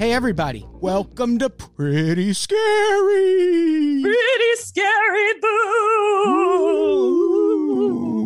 Hey, everybody. Welcome to Pretty Scary. Pretty scary boo.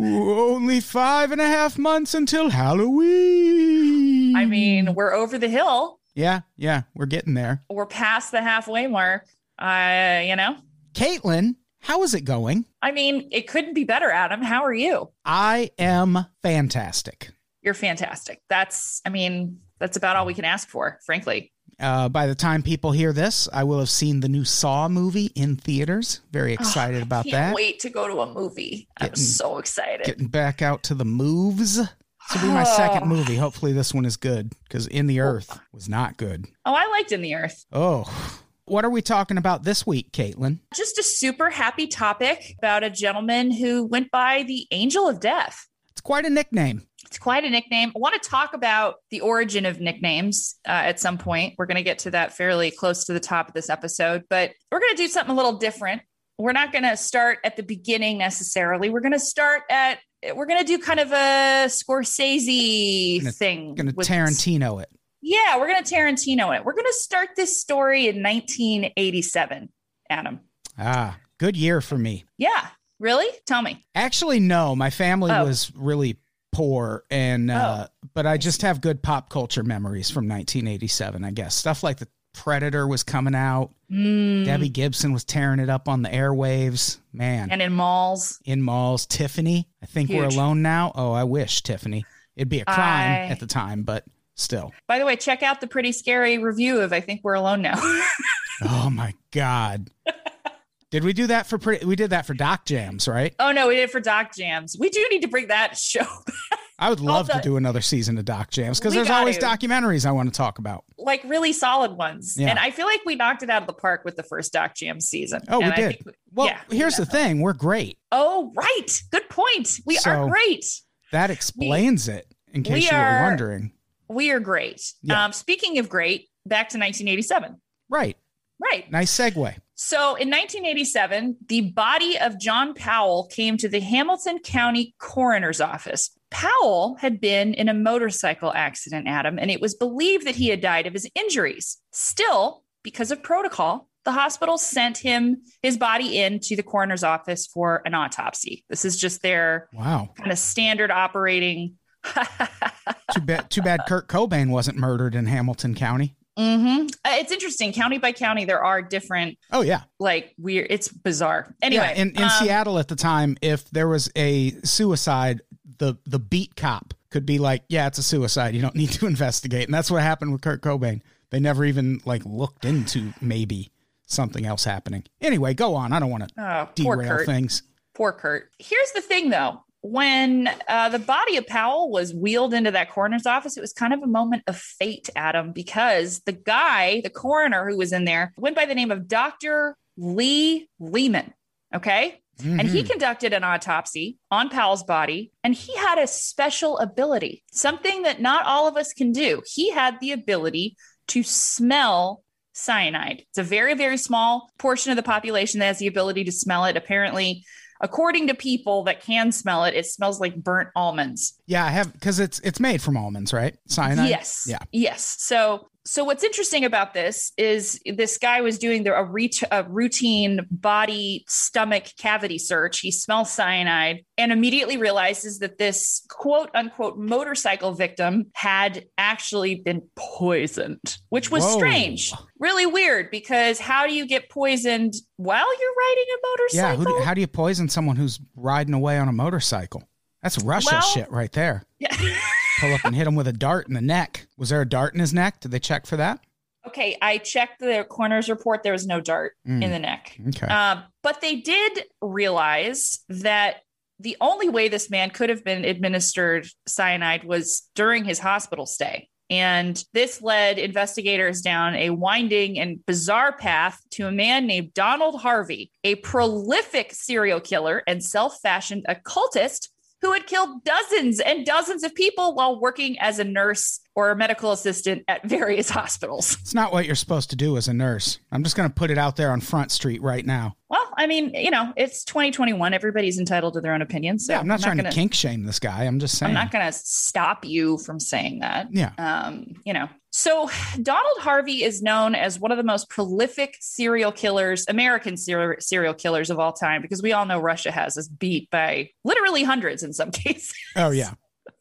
Ooh, only five and a half months until Halloween. I mean, we're over the hill. yeah, yeah, we're getting there. We're past the halfway mark. Uh, you know, Caitlin, how is it going? I mean, it couldn't be better, Adam. How are you? I am fantastic. You're fantastic. That's, I mean, that's about all we can ask for, frankly. Uh, by the time people hear this, I will have seen the new Saw movie in theaters. Very excited about Can't that. wait to go to a movie. I'm so excited. Getting back out to the moves. This will be my second movie. Hopefully, this one is good because In the Earth was not good. oh, I liked In the Earth. Oh, what are we talking about this week, Caitlin? Just a super happy topic about a gentleman who went by the Angel of Death. It's quite a nickname. It's quite a nickname. I want to talk about the origin of nicknames uh, at some point. We're going to get to that fairly close to the top of this episode, but we're going to do something a little different. We're not going to start at the beginning necessarily. We're going to start at, we're going to do kind of a Scorsese Gonna- thing. Going to Tarantino it. Yeah, we're going to Tarantino it. We're going to start this story in 1987, Adam. Ah, good year for me. Yeah, really? Tell me. Actually, no. My family Oh. was really poor, and uh, but I just have good pop culture memories from 1987. I guess stuff like the Predator was coming out. Mm, Debbie Gibson was tearing it up on the airwaves. Man, and in malls. in malls. Tiffany, I think we're alone now. Oh, I wish Tiffany. It'd be a crime I- at the time, but still. By the way, check out the pretty scary review of I Think We're Alone Now. Oh my god. Did we do that for pretty? We did that for Doc Jams, right? oh no, we did it for Doc Jams. We do need to bring that show. I would love to do another season of Doc Jams because there's always to. documentaries I want to talk about. like really solid ones. Yeah. And I feel like we knocked it out of the park with the first Doc Jam season. Oh, we And I did. think- Well, yeah, we here's the thing: we're great. Oh, right. Good point. We So- are great. That explains it. In case we you were wondering, We are great. Yeah. Um, speaking of great, back to 1987. right? Right. Nice segue. So in 1987, the body of John Powell came to the Hamilton County Coroner's Office. Powell had been in a motorcycle accident, Adam, and it was believed that he had died of his injuries. Still, because of protocol, the hospital sent him his body in to the coroner's office for an autopsy. This is just their Wow. kind of standard operating. Too bad. Too bad. Kurt Cobain wasn't murdered in Hamilton County. Mhm. Uh, It's interesting. County by county, there are different, Oh yeah. like weird. It's bizarre. Anyway, yeah, in, in um, Seattle at the time, if there was a suicide, the the beat cop could be like, "Yeah, it's a suicide. You don't need to investigate." And that's what happened with Kurt Cobain. They never even like looked into maybe something else happening. Anyway, go on. I don't want to Oh, poor derail Kurt. things. Poor Kurt. Here's the thing though. When uh, the body of Powell was wheeled into that coroner's office, it was kind of a moment of fate, Adam, because the guy, the coroner who was in there, went by the name of Dr. Lee Lehman. Okay. And he Mhm. conducted an autopsy on Powell's body, and he had a special ability, something that not all of us can do. He had the ability to smell cyanide. It's a very, very small portion of the population that has the ability to smell it. Apparently, according to people that can smell it, it smells like burnt almonds. Yeah, I have because it's it's made from almonds, right? Cyanide. Yes. Yeah. Yes. So so what's interesting about this is this guy was doing the, a, a routine body stomach cavity search. He smells cyanide and immediately realizes that this quote unquote motorcycle victim had actually been poisoned, which was Whoa. strange. Really weird because how do you get poisoned while you're riding a Yeah. motorcycle? Who, do- how do you poison someone who's riding away on a motorcycle? That's Russia Well- shit right there. Yeah. Pull up and hit him with a dart in the neck. Was there a dart in his neck? Did they check for that? okay, I checked the coroner's report. There was no dart Mm. in the neck. Okay. Uh, but they did realize that the only way this man could have been administered cyanide was during his hospital stay. And this led investigators down a winding and bizarre path to a man named Donald Harvey, a prolific serial killer and self fashioned occultist who had killed dozens and dozens of people while working as a nurse or a medical assistant at various hospitals. It's not what you're supposed to do as a nurse. I'm just going to put it out there on Front Street right now. I mean, you know, it's 2021. Everybody's entitled to their own opinion. So yeah, I'm not trying gonna, to kink shame this guy. I'm just saying. I'm not going to stop you from saying that. yeah. Um, you know, so Donald Harvey is known as one of the most prolific serial killers, American ser- serial killers of all time, because we all know Russia has us beat by literally hundreds in some cases. Oh yeah.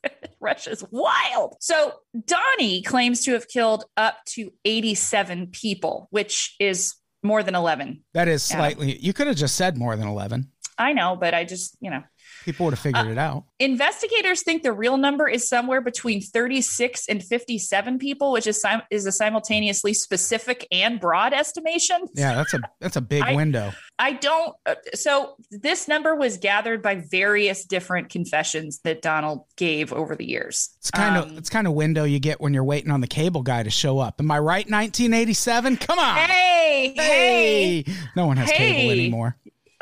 Russia's wild. So Donnie claims to have killed up to 87 people, which is more than 11. That is Yeah. slightly. You could have just said more than 11. I know, but I just, you know, People would have figured Uh, it out. investigators think the real number is somewhere between 36 and 57 people, which is sim- is a simultaneously specific and broad estimation. Yeah, that's a that's a big I- window. I don't. uh, So this number was gathered by various different confessions that Donald gave over the years. It's kind Um, of it's kind of window you get when you're waiting on the cable guy to show up. Am I right? 1987. Come on. Hey, hey, No one has cable anymore.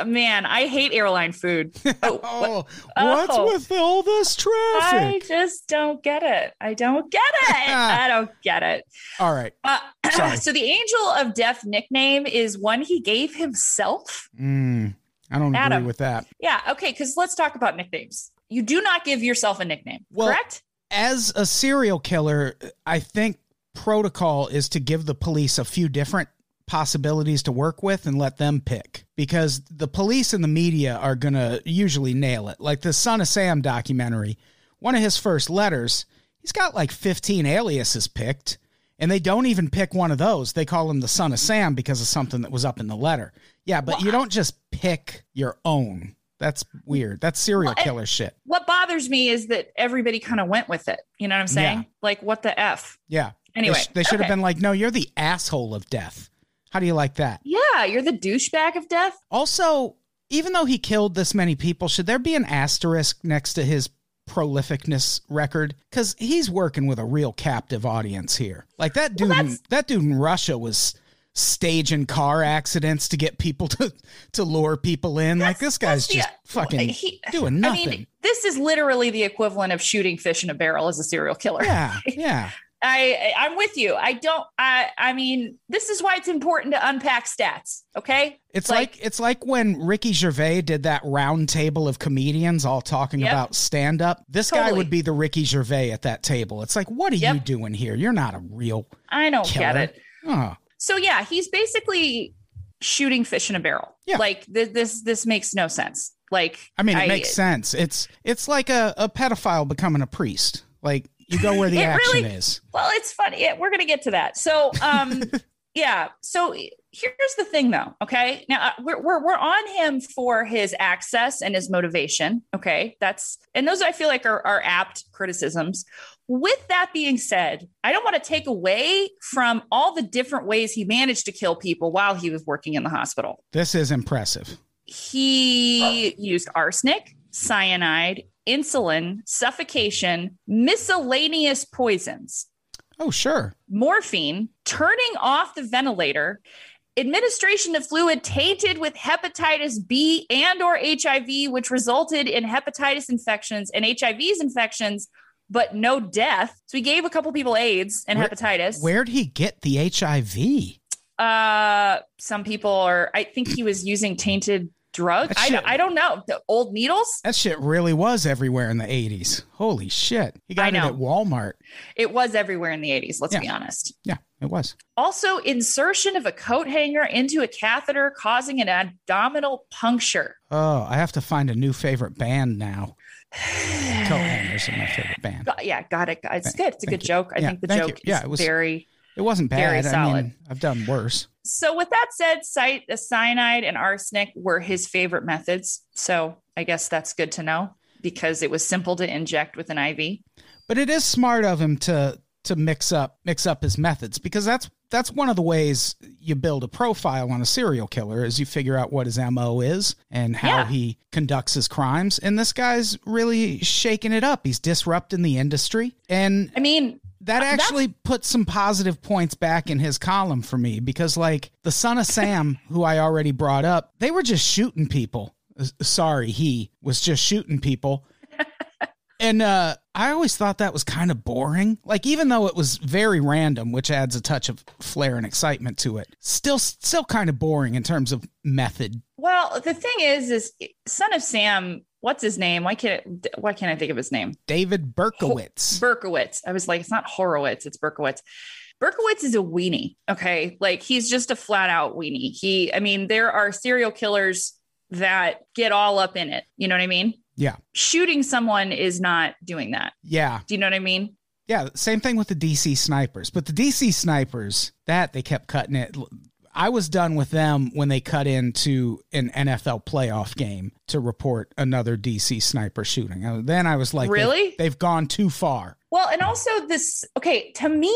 Man! I hate airline food. Oh, what- Oh, what's Oh. with all this traffic? I just don't get it. I don't get it. I don't get it. all right. Uh, so the Angel of Death nickname is one he gave himself. Mm, I don't Adam. agree with that. Yeah. Okay. Because let's talk about nicknames. You do not give yourself a nickname, Well- correct? As a serial killer, I think protocol is to give the police a few different possibilities to work with and let them pick because the police and the media are going to usually nail it. Like the Son of Sam documentary, one of his first letters, he's got like 15 aliases picked and they don't even pick one of those. They call him the Son of Sam because of something that was up in the letter. Yeah, but Well, you don't just pick your own. That's weird. That's serial Well, killer shit. What bothers me is that everybody kind of went with it. You know what I'm saying? Yeah. Like, what the F? Yeah. Anyway, they, sh- they should have been like, no, you're the asshole of death. How do you like that? Yeah, you're the douchebag of death. Also, even though he killed this many people, should there be an asterisk next to his prolificness record? Because he's working with a real captive audience here. Like that dude, that's- that dude in Russia was staging car accidents to get people to to lure people in. like this guy's That's the- just fucking he- doing nothing. I mean, this is literally the equivalent of shooting fish in a barrel as a serial killer. yeah, yeah. I I'm with you. I don't. I I mean, this is why it's important to unpack stats. Okay. It's like, it's like when Ricky Gervais did that round table of comedians all talking Yep. about stand up. This guy would be the Ricky Gervais at that table. It's like, what are you doing here? You're not a real I don't killer. get it. Oh, So yeah, he's basically shooting fish in a barrel. Yeah. Like this this this makes no sense. Like I mean, it makes sense. It's it's like a, a pedophile becoming a priest. Like you go where the action really- is. Well, it's funny. Yeah, we're gonna get to that. So um yeah. So here's the thing though. Okay. Now uh, we're, we're we're on him for his access and his motivation. Okay. That's and those I feel like are, are apt criticisms. With that being said, I don't want to take away from all the different ways he managed to kill people while he was working in the hospital. This is impressive. He used arsenic. cyanide, insulin, suffocation, miscellaneous poisons, Oh, sure. morphine, turning off the ventilator, administration of fluid tainted with hepatitis B and or HIV which resulted in hepatitis infections and HIV's infections but no death. So he gave a couple people AIDS and Where- hepatitis. Where'd he get the HIV? Uh, some people are. I think he was using tainted drugs. I, I don't know. The old needles. That shit really was everywhere in the 80s. Holy shit. He got it at Walmart. It was everywhere in the 80s. Let's Yeah. be honest. Yeah, it was. Also, insertion of a coat hanger into a catheter causing an abdominal puncture. Oh, I have to find a new favorite band now. Coat hangers are my favorite band. Yeah, got it. It's good. It's a thank good you. joke. I Yeah, think the thank joke you. Yeah, it was- very. It wasn't Very bad. I solid. mean, I've done worse. So, with that said, uh, cyanide and arsenic were his favorite methods. So, I guess that's good to know because it was simple to inject with an IV. But it is smart of him to to mix up mix up his methods because that's that's one of the ways you build a profile on a serial killer is you figure out what his MO is and how Yeah. he conducts his crimes. And this guy's really shaking it up. He's disrupting the industry. And I mean, that Uh, that's- actually put some positive points back in his column for me because like the son of sam who i already brought up they were just shooting people. Sorry he was just shooting people. And uh i always thought that was kind of boring. Like even though it was very random which adds a touch of flair and excitement to it still still kind of boring in terms of method. Well, the thing is, is Son of Sam. What's his name? Why can't Why can't I think of his name? david berkowitz Berkowitz. I was like, it's not Horowitz, it's Berkowitz. Berkowitz is a weenie. Okay. Like he's just a flat out weenie. He, I mean, there are serial killers that get all up in it. You know what I mean? Yeah. Shooting someone is not doing that. yeah Do you know what I mean? Yeah, same thing with the DC snipers. But the DC snipers, that they kept cutting it. I was done with them when they cut into an NFL playoff game to report another DC sniper shooting. Uh, Then I was like, they've- Really? They've, gone too far. Well, and also this, okay, to me,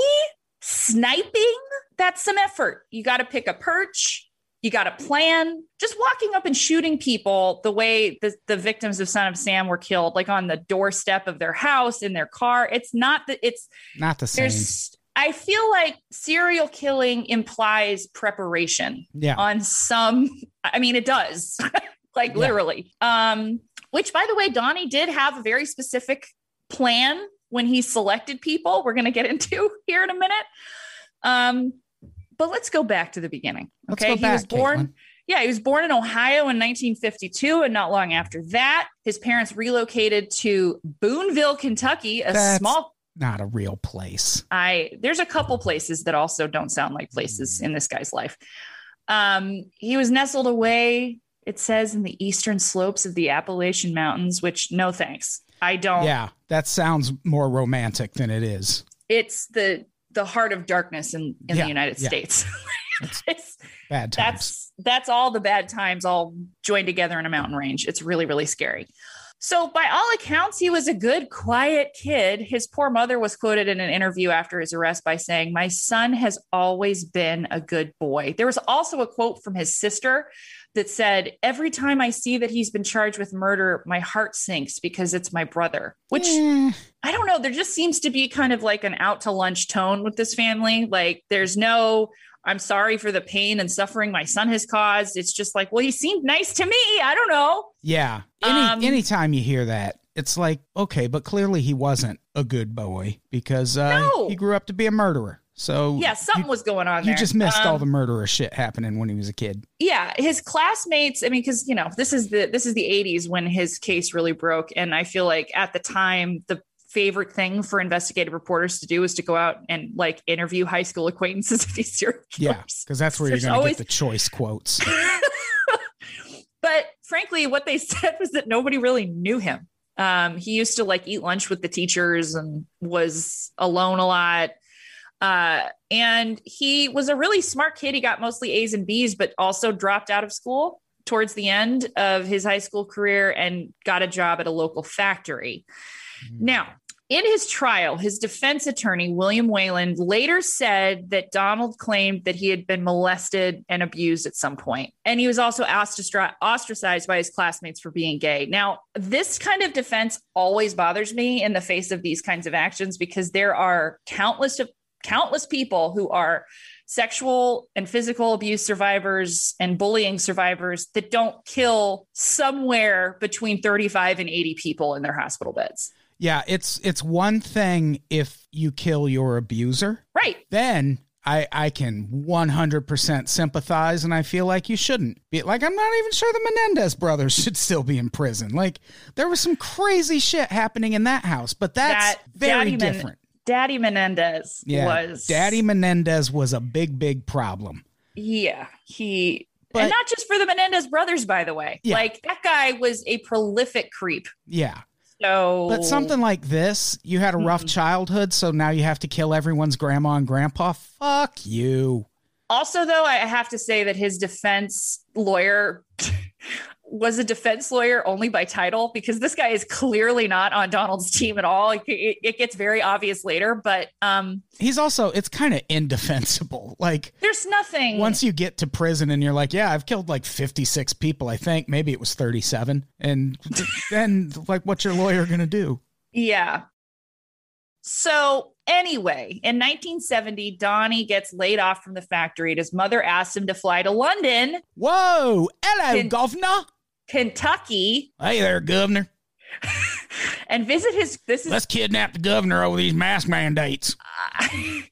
sniping, that's some effort. You got to pick a perch, you got to plan. Just walking up and shooting people the way the, the victims of Son of Sam were killed, like on the doorstep of their house, in their car. It's not that it's, Not the same. there's, I feel like serial killing implies preparation yeah. on some i mean it does like Yeah. literally um which by the way donnie did have a very specific plan when he selected people we're going to get into here in a minute um but let's go back to the beginning okay he was born Caitlin. yeah, he was born in Ohio in 1952, and not long after that, his parents relocated to Booneville, Kentucky, a That's- small Not a real place. I there's a couple places that also don't sound like places in this guy's life. Um, he was nestled away, it says, in the eastern slopes of the Appalachian Mountains, which no thanks. I don't. Yeah, that sounds more romantic than it is. It's the the heart of darkness in, in Yeah, the United yeah. States. it's Bad times. that's that's all the bad times all joined together in a mountain range. It's really, really scary. So, by all accounts, he was a good, quiet kid. His poor mother was quoted in an interview after his arrest by saying, My son has always been a good boy. There was also a quote from his sister that said, Every time I see that he's been charged with murder, my heart sinks because it's my brother, which Eh, I don't know. There just seems to be kind of like an out to lunch tone with this family. Like, there's no, I'm sorry for the pain and suffering my son has caused. It's just like, well, he seemed nice to me. I don't know. yeah. Any Um, anytime you hear that, it's like, okay, but clearly he wasn't a good boy because uh, No. he grew up to be a murderer. So Yeah, something you, was going on you there. just missed all Um, the murderer shit happening when he was a kid. yeah his classmates i mean because you know this is the this is the 80s when his case really broke and i feel like at the time the favorite thing for investigative reporters to do is to go out and like interview high school acquaintances of these serial Yeah, because that's where you're going to always- get the choice quotes. but frankly what they said was that nobody really knew him. Um, he used to like eat lunch with the teachers and was alone a lot. Uh, and he was a really smart kid. He got mostly a's and b's but also dropped out of school towards the end of his high school career and got a job at a local factory. Now In his trial, his defense attorney, William Whalen, later said that Donald claimed that he had been molested and abused at some point. And he was also ostracized by his classmates for being gay. Now, this kind of defense always bothers me in the face of these kinds of actions because there are countless of countless people who are sexual and physical abuse survivors and bullying survivors that don't kill somewhere between 35 and 80 people in their hospital beds. Yeah, it's it's one thing if you kill your abuser. Right. Then I I can 100% sympathize and I feel like you shouldn't. Be like I'm not even sure the Menendez brothers should still be in prison. Like there was some crazy shit happening in that house, but that's that very Daddy different. Men- Daddy Menendez yeah, was Daddy Menendez was a big big problem. Yeah, he but, and not just for the Menendez brothers by the way. Yeah. Like that guy was a prolific creep. Yeah. So, but something like this, you had a rough mm-hmm. childhood, so now you have to kill everyone's grandma and grandpa. Fuck you. Also, though, I have to say that his defense lawyer was a defense lawyer only by title because this guy is clearly not on Donald's team at all. It, it gets very obvious later, but um, he's also it's kind of indefensible. Like there's nothing once you get to prison and you're like, yeah, I've killed like 56 people. I think maybe it was 37, and then like, what's your lawyer gonna do? Yeah. So anyway, in 1970, Donnie gets laid off from the factory and his mother asks him to fly to London. Whoa, hello, governor. Kentucky. Hey there, governor. and visit his. This is. Let's kidnap the governor over these mask mandates.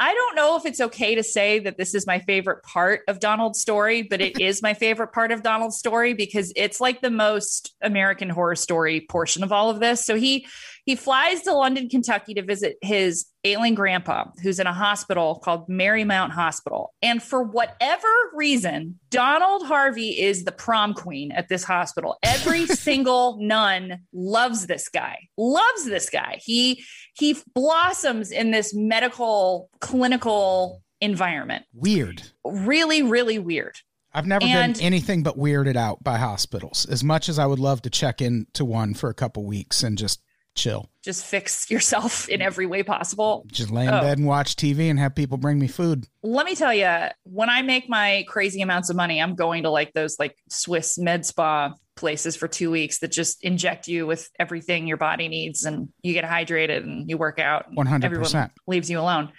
I don't know if it's okay to say that this is my favorite part of Donald's story, but it is my favorite part of Donald's story because it's like the most American horror story portion of all of this. So he he flies to London, Kentucky to visit his ailing grandpa, who's in a hospital called Marymount Hospital. And for whatever reason, Donald Harvey is the prom queen at this hospital. Every single nun loves this guy, loves this guy. He he blossoms in this medical clinical environment. Weird. Really, really weird. I've never and, been anything but weirded out by hospitals. As much as I would love to check into one for a couple weeks and just chill. Just fix yourself in every way possible. Just lay in oh. bed and watch TV and have people bring me food. Let me tell you, when I make my crazy amounts of money, I'm going to like those like Swiss med spa places for two weeks that just inject you with everything your body needs and you get hydrated and you work out. 100%. Everyone leaves you alone.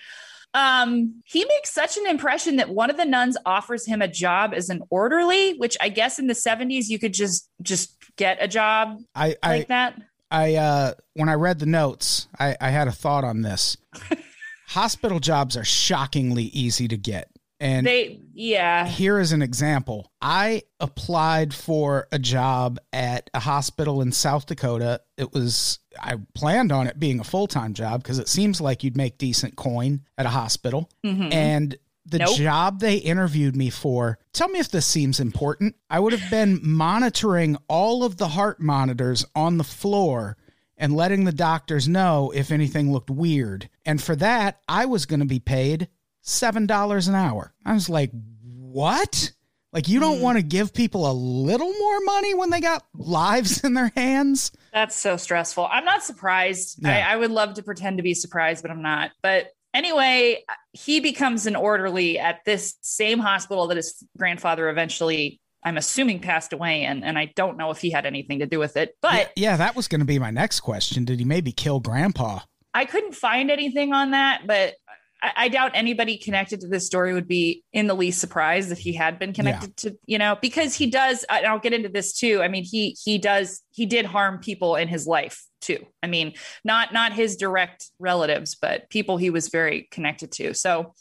Um, he makes such an impression that one of the nuns offers him a job as an orderly, which I guess in the 70s you could just just get a job I, like I, that. I uh when I read the notes, I, I had a thought on this. Hospital jobs are shockingly easy to get. And they yeah. Here is an example. I applied for a job at a hospital in South Dakota. It was I planned on it being a full-time job because it seems like you'd make decent coin at a hospital. Mm-hmm. And the nope. job they interviewed me for, tell me if this seems important. I would have been monitoring all of the heart monitors on the floor and letting the doctors know if anything looked weird. And for that, I was going to be paid $7 an hour. I was like, what? Like, you don't mm. want to give people a little more money when they got lives in their hands? That's so stressful. I'm not surprised. Yeah. I, I would love to pretend to be surprised, but I'm not. But anyway, he becomes an orderly at this same hospital that his grandfather eventually, I'm assuming, passed away in. And I don't know if he had anything to do with it. But yeah, yeah that was going to be my next question. Did he maybe kill grandpa? I couldn't find anything on that, but I, I, doubt anybody connected to this story would be in the least surprised if he had been connected yeah. to, you know, because he does. And I'll get into this too. I mean, he he does he did harm people in his life too. I mean, not not his direct relatives, but people he was very connected to. So.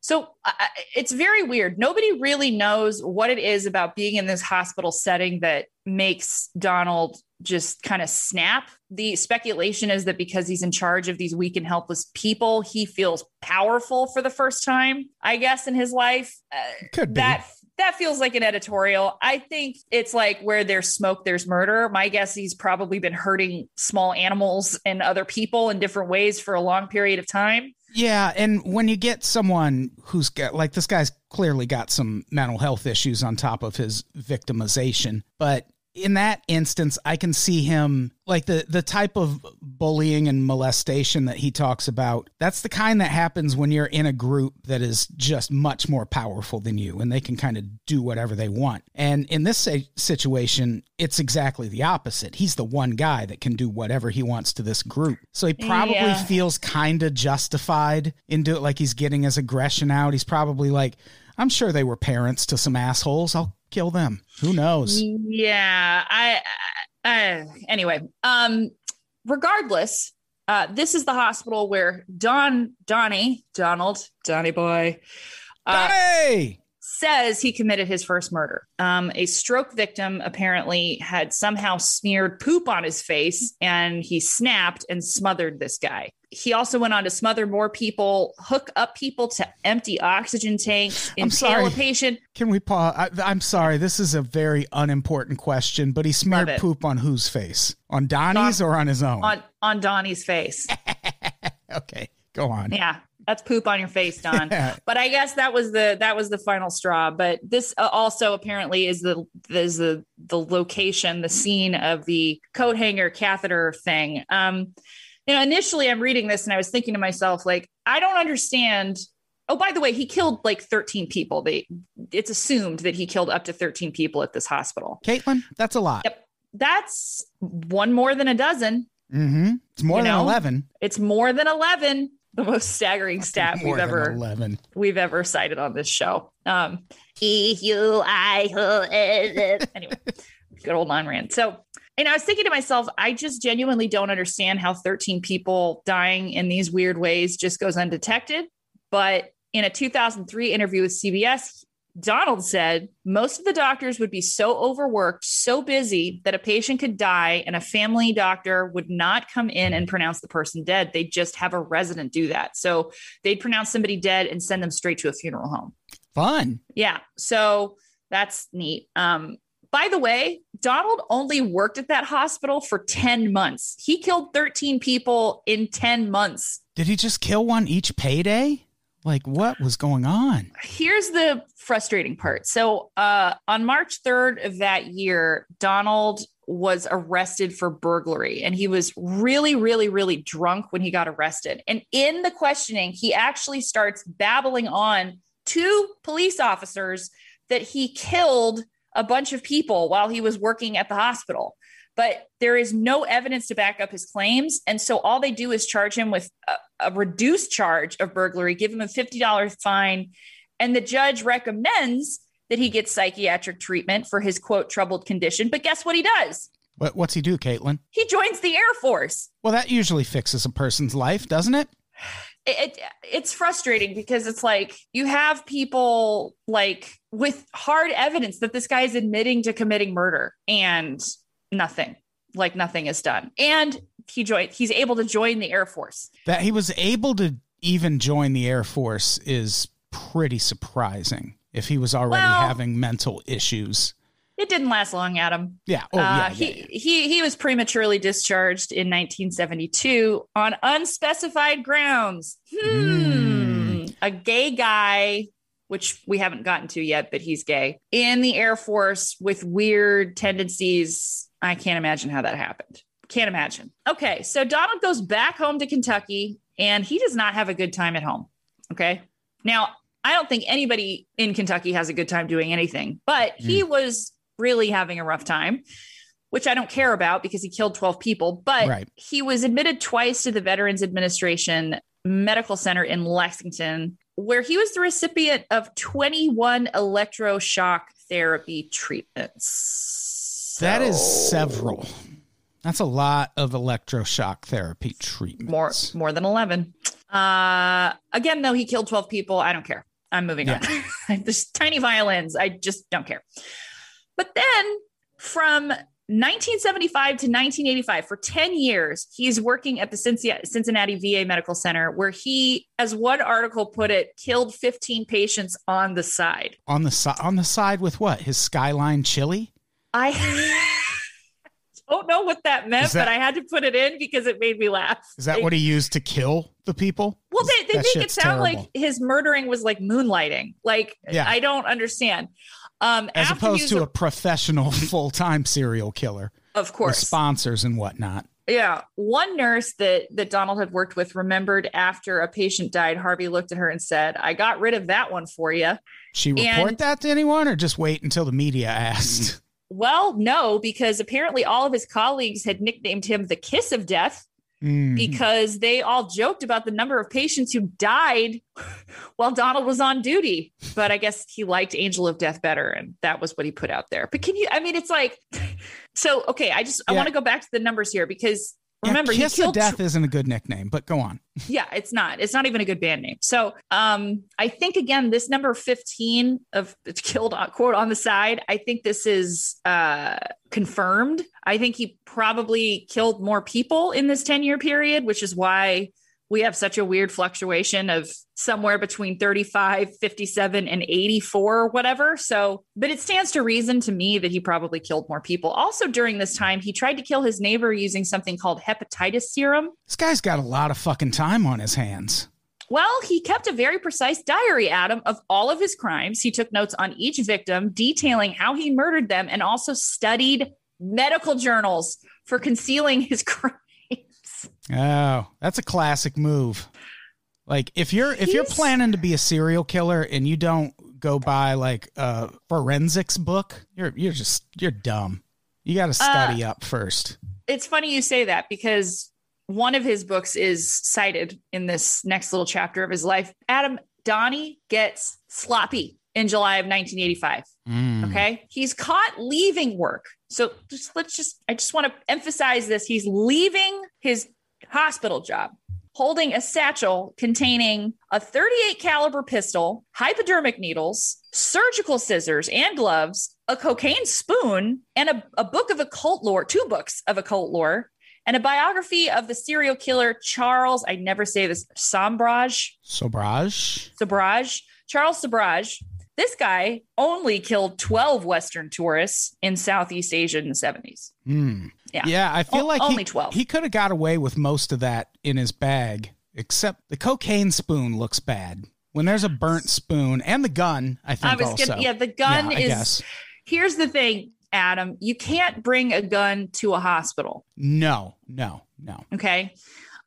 So uh, it's very weird. Nobody really knows what it is about being in this hospital setting that makes Donald just kind of snap. The speculation is that because he's in charge of these weak and helpless people, he feels powerful for the first time, I guess, in his life. Uh, Could be. That that feels like an editorial. I think it's like where there's smoke, there's murder. My guess he's probably been hurting small animals and other people in different ways for a long period of time. Yeah, and when you get someone who's got like this guy's clearly got some mental health issues on top of his victimization, but in that instance, I can see him like the the type of bullying and molestation that he talks about. That's the kind that happens when you're in a group that is just much more powerful than you, and they can kind of do whatever they want. And in this situation, it's exactly the opposite. He's the one guy that can do whatever he wants to this group, so he probably Yeah. feels kind of justified into it, like he's getting his aggression out. He's probably like, "I'm sure they were parents to some assholes. I'll kill them. Who knows?" Yeah, I, I anyway, um regardless, uh this is the hospital where Don Donnie, Donald, Donnie boy uh, Donnie! Says he committed his first murder. Um, a stroke victim apparently had somehow smeared poop on his face and he snapped and smothered this guy. He also went on to smother more people, hook up people to empty oxygen tanks, I'm impale a patient. Can we pause? I, I'm sorry, this is a very unimportant question, but he smeared poop on whose face? On Donnie's or on his own? On on Donnie's face. okay, go on. Yeah, that's poop on your face, Don. but I guess that was the that was the final straw. But this uh, also apparently is the is the the location, the scene of the coat hanger catheter thing. Um, you know, initially I'm reading this and I was thinking to myself, like, I don't understand. Oh, by the way, he killed like 13 people. They it's assumed that he killed up to 13 people at this hospital. Caitlin, that's a lot. Yep. That's one more than a dozen. Mm-hmm. It's more You than know? 11. It's more than 11. The most staggering stat more we've ever 11. we've ever cited on this show. Um, E U I O. Anyway, good old Ayn Rand. So, and I was thinking to myself, I just genuinely don't understand how 13 people dying in these weird ways just goes undetected. But in a 2003 interview with CBS, Donald said most of the doctors would be so overworked, so busy that a patient could die and a family doctor would not come in and pronounce the person dead. They'd just have a resident do that. So they'd pronounce somebody dead and send them straight to a funeral home. Fun. Yeah. So that's neat. Um, by the way, Donald only worked at that hospital for 10 months. He killed 13 people in 10 months. Did he just kill one each payday? Like, what was going on? Here's the frustrating part. So, uh, on March 3rd of that year, Donald was arrested for burglary and he was really, really, really drunk when he got arrested. And in the questioning, he actually starts babbling on to police officers that he killed a bunch of people while he was working at the hospital. But there is no evidence to back up his claims. And so all they do is charge him with a, a reduced charge of burglary, give him a $50 fine. And the judge recommends that he get psychiatric treatment for his quote troubled condition. But guess what he does? What, what's he do, Caitlin? He joins the Air Force. Well, that usually fixes a person's life, doesn't it? it, it it's frustrating because it's like you have people like with hard evidence that this guy is admitting to committing murder and nothing like nothing is done and he joined he's able to join the air force That he was able to even join the Air Force is pretty surprising if he was already Well- having mental issues. it didn't last long adam Yeah. Oh, Uh, yeah. he, yeah, yeah. he he was prematurely discharged in 1972 on unspecified grounds. Hmm. A gay guy, which we haven't gotten to yet, but he's gay in the Air Force with weird tendencies. I can't imagine how that happened. Can't imagine. Okay, so Donald goes back home to Kentucky, and he does not have a good time at home. Okay, now I don't think anybody in Kentucky has a good time doing anything, but he hmm. was really having a rough time, which I don't care about because he killed 12 people. But Right. he was admitted twice to the Veterans Administration Medical Center in Lexington, where he was the recipient of 21 electroshock therapy treatments. That is several. That's a lot of electroshock therapy treatments. more more than 11 uh again though he killed 12 people i don't care i'm moving on there's tiny violins i just don't care but then from 1975 to 1985 for 10 years he's working at the cincinnati va medical center where he as one article put it killed 15 patients on the side on the side. On the side with what? His skyline chili. I don't know what that meant that- but i had to put it in because it made me laugh Is that It- what he used to kill the people? Well, they, they That make it sound terrible. like his murdering was like moonlighting. Like, Yeah. I don't understand. Um, As after opposed to a professional full time serial killer of with course, sponsors and whatnot. Yeah. One nurse that that Donald had worked with remembered after a patient died, Harvey looked at her and said, I got rid of that one for you. She report And- that to anyone or just wait until the media asked? Well, no, because apparently all of his colleagues had nicknamed him the kiss of death Mm. because they all joked about the number of patients who died while Donald was on duty. But I guess he liked Angel of Death better, and that was what he put out there. But can you? I mean, it's like, so okay. I just I want to go back to the numbers here because Yeah, remember Kiss he of Death isn't a good nickname, but go on. yeah it's not. It's not even a good band name. So um i think again this number 15 of killed uh, quote on the side i think this is uh confirmed. I think he probably killed more people in this 10 year period which is why we have such a weird fluctuation of somewhere between 35 57 and 84 or whatever so but it stands to reason to me that he probably killed more people also during this time he tried to kill his neighbor using something called hepatitis serum This guy's got a lot of fucking time on his hands. Well, he kept a very precise diary, Adam, of all of his crimes. He took notes on each victim, detailing how he murdered them, and also studied medical journals for concealing his crimes. Oh, that's a classic move. Like if you're if you're He's- planning to be a serial killer and you don't go buy like a forensics book, you're you're just you're dumb. You got to study up first. It's funny you say that because one of his books is cited in this next little chapter of his life. Adam Donnie gets sloppy in July of 1985. Mm. Okay. He's caught leaving work. So just let's just, I just want to emphasize this. He's leaving his hospital job holding a satchel containing a 38 caliber pistol, hypodermic needles, surgical scissors and gloves, a cocaine spoon, and a, a book of occult lore, two books of occult lore, and a biography of the serial killer Charles, I never say this, Sombrage, Sobrage. Sabraj, Charles Sabraj. This guy only killed 12 Western tourists in Southeast Asia in the 70s. Mm. Yeah. Yeah, I feel O- like only he, 12. he could have got away with most of that in his bag, except the cocaine spoon looks bad. When there's a burnt spoon and the gun, I think I was also. gonna, yeah, the gun Yeah, I is. guess. Here's the thing, Adam. You can't bring a gun to a hospital. No, no, no. Okay.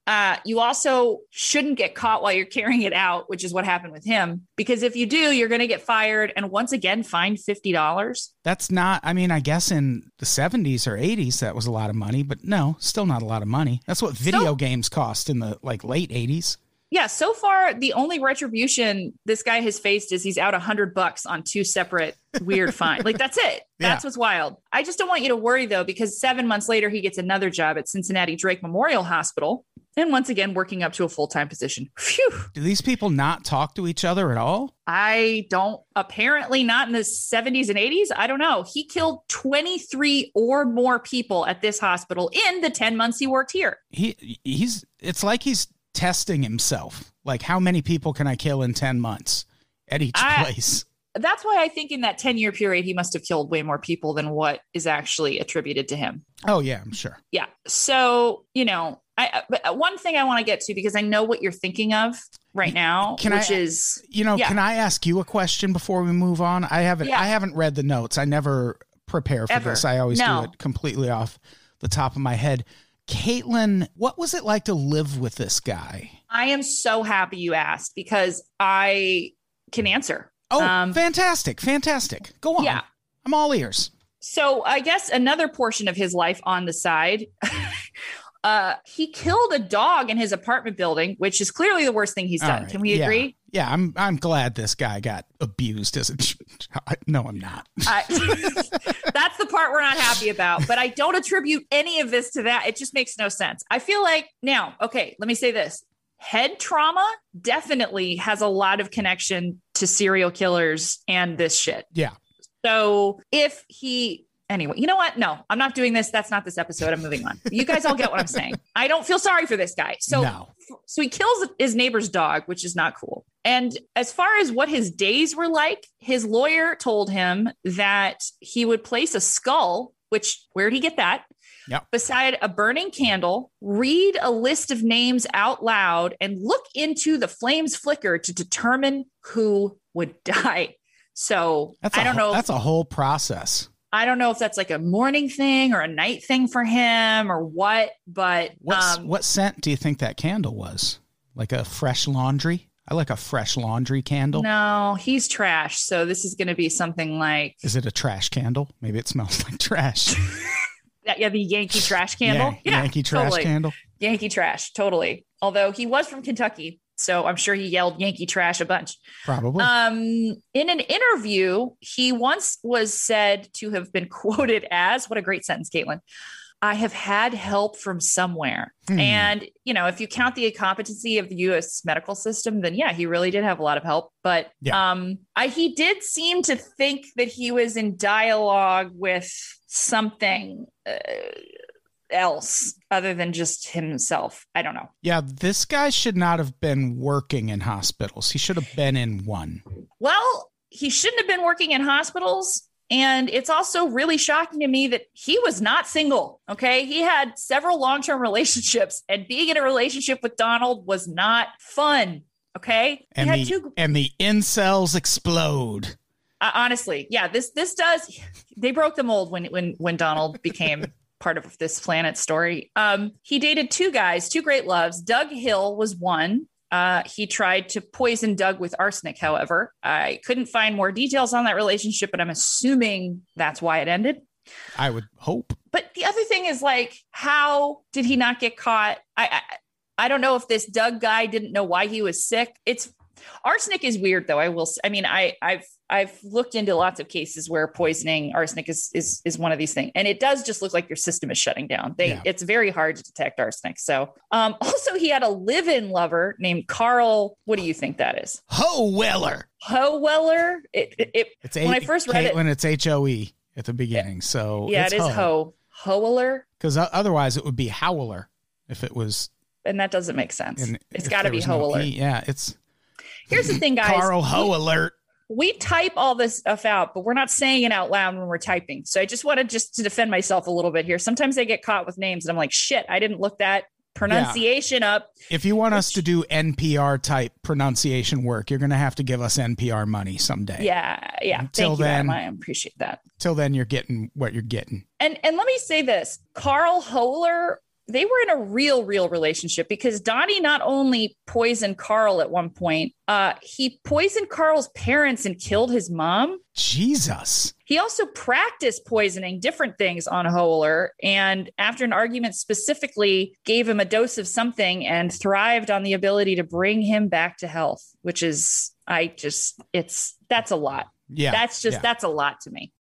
Uh, you also shouldn't get caught while you're carrying it out, which is what happened with him. Because if you do, you're going to get fired and once again fined fifty dollars. That's not, I mean, I guess in the 70s or 80s, that was a lot of money, but no, still not a lot of money. That's what video So- games cost in the like late 80s. Yeah. So far, the only retribution this guy has faced is he's out a hundred bucks on two separate weird fines. Like that's it. That's Yeah. what's wild. I just don't want you to worry though, because seven months later he gets another job at Cincinnati Drake Memorial Hospital, and once again working up to a full time position. Phew. Do these people not talk to each other at all? I don't apparently not in the 70s and 80s. I don't know. He killed 23 or more people at this hospital in the 10 months he worked here. He he's it's like he's testing himself. Like how many people can I kill in 10 months at each I- place? That's why I think in that 10 year period, he must have killed way more people than what is actually attributed to him. Oh yeah, I'm sure. Yeah. So, you know, I, but one thing I want to get to because I know what you're thinking of right now, Can I- which is You know, Yeah. can I ask you a question before we move on? I haven't Yeah. I haven't read the notes. I never prepare for Ever. this. I always No. do it completely off the top of my head. Caitlin, what was it like to live with this guy? I am so happy you asked because I can answer. Oh, Um, fantastic, fantastic. Go on. Yeah. I'm all ears. So I guess another portion of his life on the side, uh, he killed a dog in his apartment building, which is clearly the worst thing he's All done. right. Can we Yeah. agree? Yeah, I'm I'm glad this guy got abused as a No, I'm not. I, that's the part we're not happy about. But I don't attribute any of this to that. It just makes no sense. I feel like now, okay, let me say this. Head trauma definitely has a lot of connection to serial killers and this shit. Yeah. So if he anyway, you know what? No, I'm not doing this. That's not this episode. I'm moving on. You guys all get what I'm saying. I don't feel sorry for this guy. So no. so he kills his neighbor's dog, which is not cool. And as far as what his days were like, his lawyer told him that he would place a skull, which where'd he get that? Yep. Beside a burning candle, read a list of names out loud and look into the flames flicker to determine who would die. So That's I don't whole- know. That's a whole process. I don't know if that's like a morning thing or a night thing for him or what. But What um, what scent do you think that candle was? Like a fresh laundry? I like a fresh laundry candle. no, he's trash. So this is going to be something like Is it a trash candle? Maybe it smells like trash. yeah, yeah, the Yankee trash candle. Yeah, Yankee trash totally. candle. Yankee trash, totally. Although he was from Kentucky, so I'm sure he yelled Yankee trash a bunch. Probably. Um, in an interview, he once was said to have been quoted as, "What a great sentence, Caitlin." I have had help from somewhere. Hmm. And, you know, if you count the incompetency of the US medical system, then yeah, he really did have a lot of help. But Yeah. um, I, he did seem to think that he was in dialogue with something uh, else other than just himself. I don't know. yeah, this guy should not have been working in hospitals. He should have been in one. Well, he shouldn't have been working in hospitals. And it's also really shocking to me that he was not single. Okay. He had several long term relationships, and being in a relationship with Donald was not fun. Okay. And he had the two, and the incels explode. uh, honestly, yeah, this, this does, they broke the mold when, when, when Donald became part of this planet story. Um, he dated two guys, two great loves. Doug Hill was one. Uh, he tried to poison Doug with arsenic, however. I couldn't find more details on that relationship, but I'm assuming that's why it ended. I would hope. But the other thing is like, how did he not get caught? I, I I don't know if this Doug guy didn't know why he was sick. It's arsenic is weird though. I will. I mean, I I've I've looked into lots of cases where poisoning arsenic is is is one of these things, and it does just look like your system is shutting down. They Yeah. it's very hard to detect arsenic. So um, also he had a live-in lover named Carl. What do you think that is? Ho Weller. Howeller. It, it, it It's When I first read it- when it's H O E at the beginning. So yeah, it's it is Ho Hoeller, Because otherwise it would be Howler if it was. and that doesn't make sense. It's got to be was no E. Yeah, it's Here's the thing, guys. Carl Ho alert. We type all this stuff out, but we're not saying it out loud when we're typing. So I just wanted just to defend myself a little bit here. Sometimes I get caught with names and I'm like, shit, I didn't look that pronunciation up. If you want us to do NPR type pronunciation work, you're going to have to give us NPR money someday. Yeah, yeah. Until Thank you, Adam. then- I appreciate that. Till then, you're getting what you're getting. And and let me say this, Carl Hohler, they were in a real, real relationship because Donnie not only poisoned Carl at one point, uh, he poisoned Carl's parents and killed his mom. Jesus. He also practiced poisoning different things on Hohler, and after an argument specifically, gave him a dose of something and thrived on the ability to bring him back to health, which is, I just, it's, that's a lot. Yeah. that's just, yeah. that's a lot to me.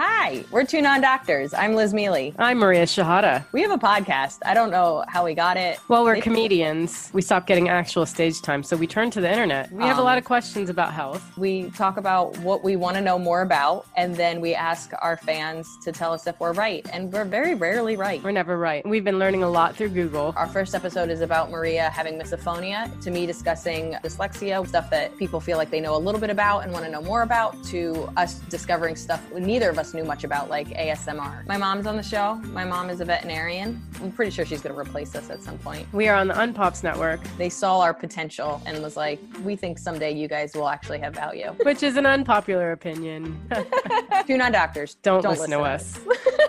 Hi, we're two non doctors. I'm Liz Mealy. I'm Maria Shahada. We have a podcast. I don't know how we got it. Well, we're comedians. We stopped getting actual stage time, so we turned to the internet. We have a Um, lot of questions about health. We talk about what we want to know more about, and then we ask our fans to tell us if we're right. And we're very rarely right. We're never right. We've been learning a lot through Google. Our first episode is about Maria having misophonia, to me discussing dyslexia, stuff that people feel like they know a little bit about and want to know more about, to us discovering stuff neither of us knew much about, like ASMR. My mom's on the show. My mom is a veterinarian. I'm pretty sure she's going to replace us at some point. We are on the Unpops Network, They saw our potential and was like, we think someday you guys will actually have value. which is an unpopular opinion. Two non doctors. Don't, listen, to us.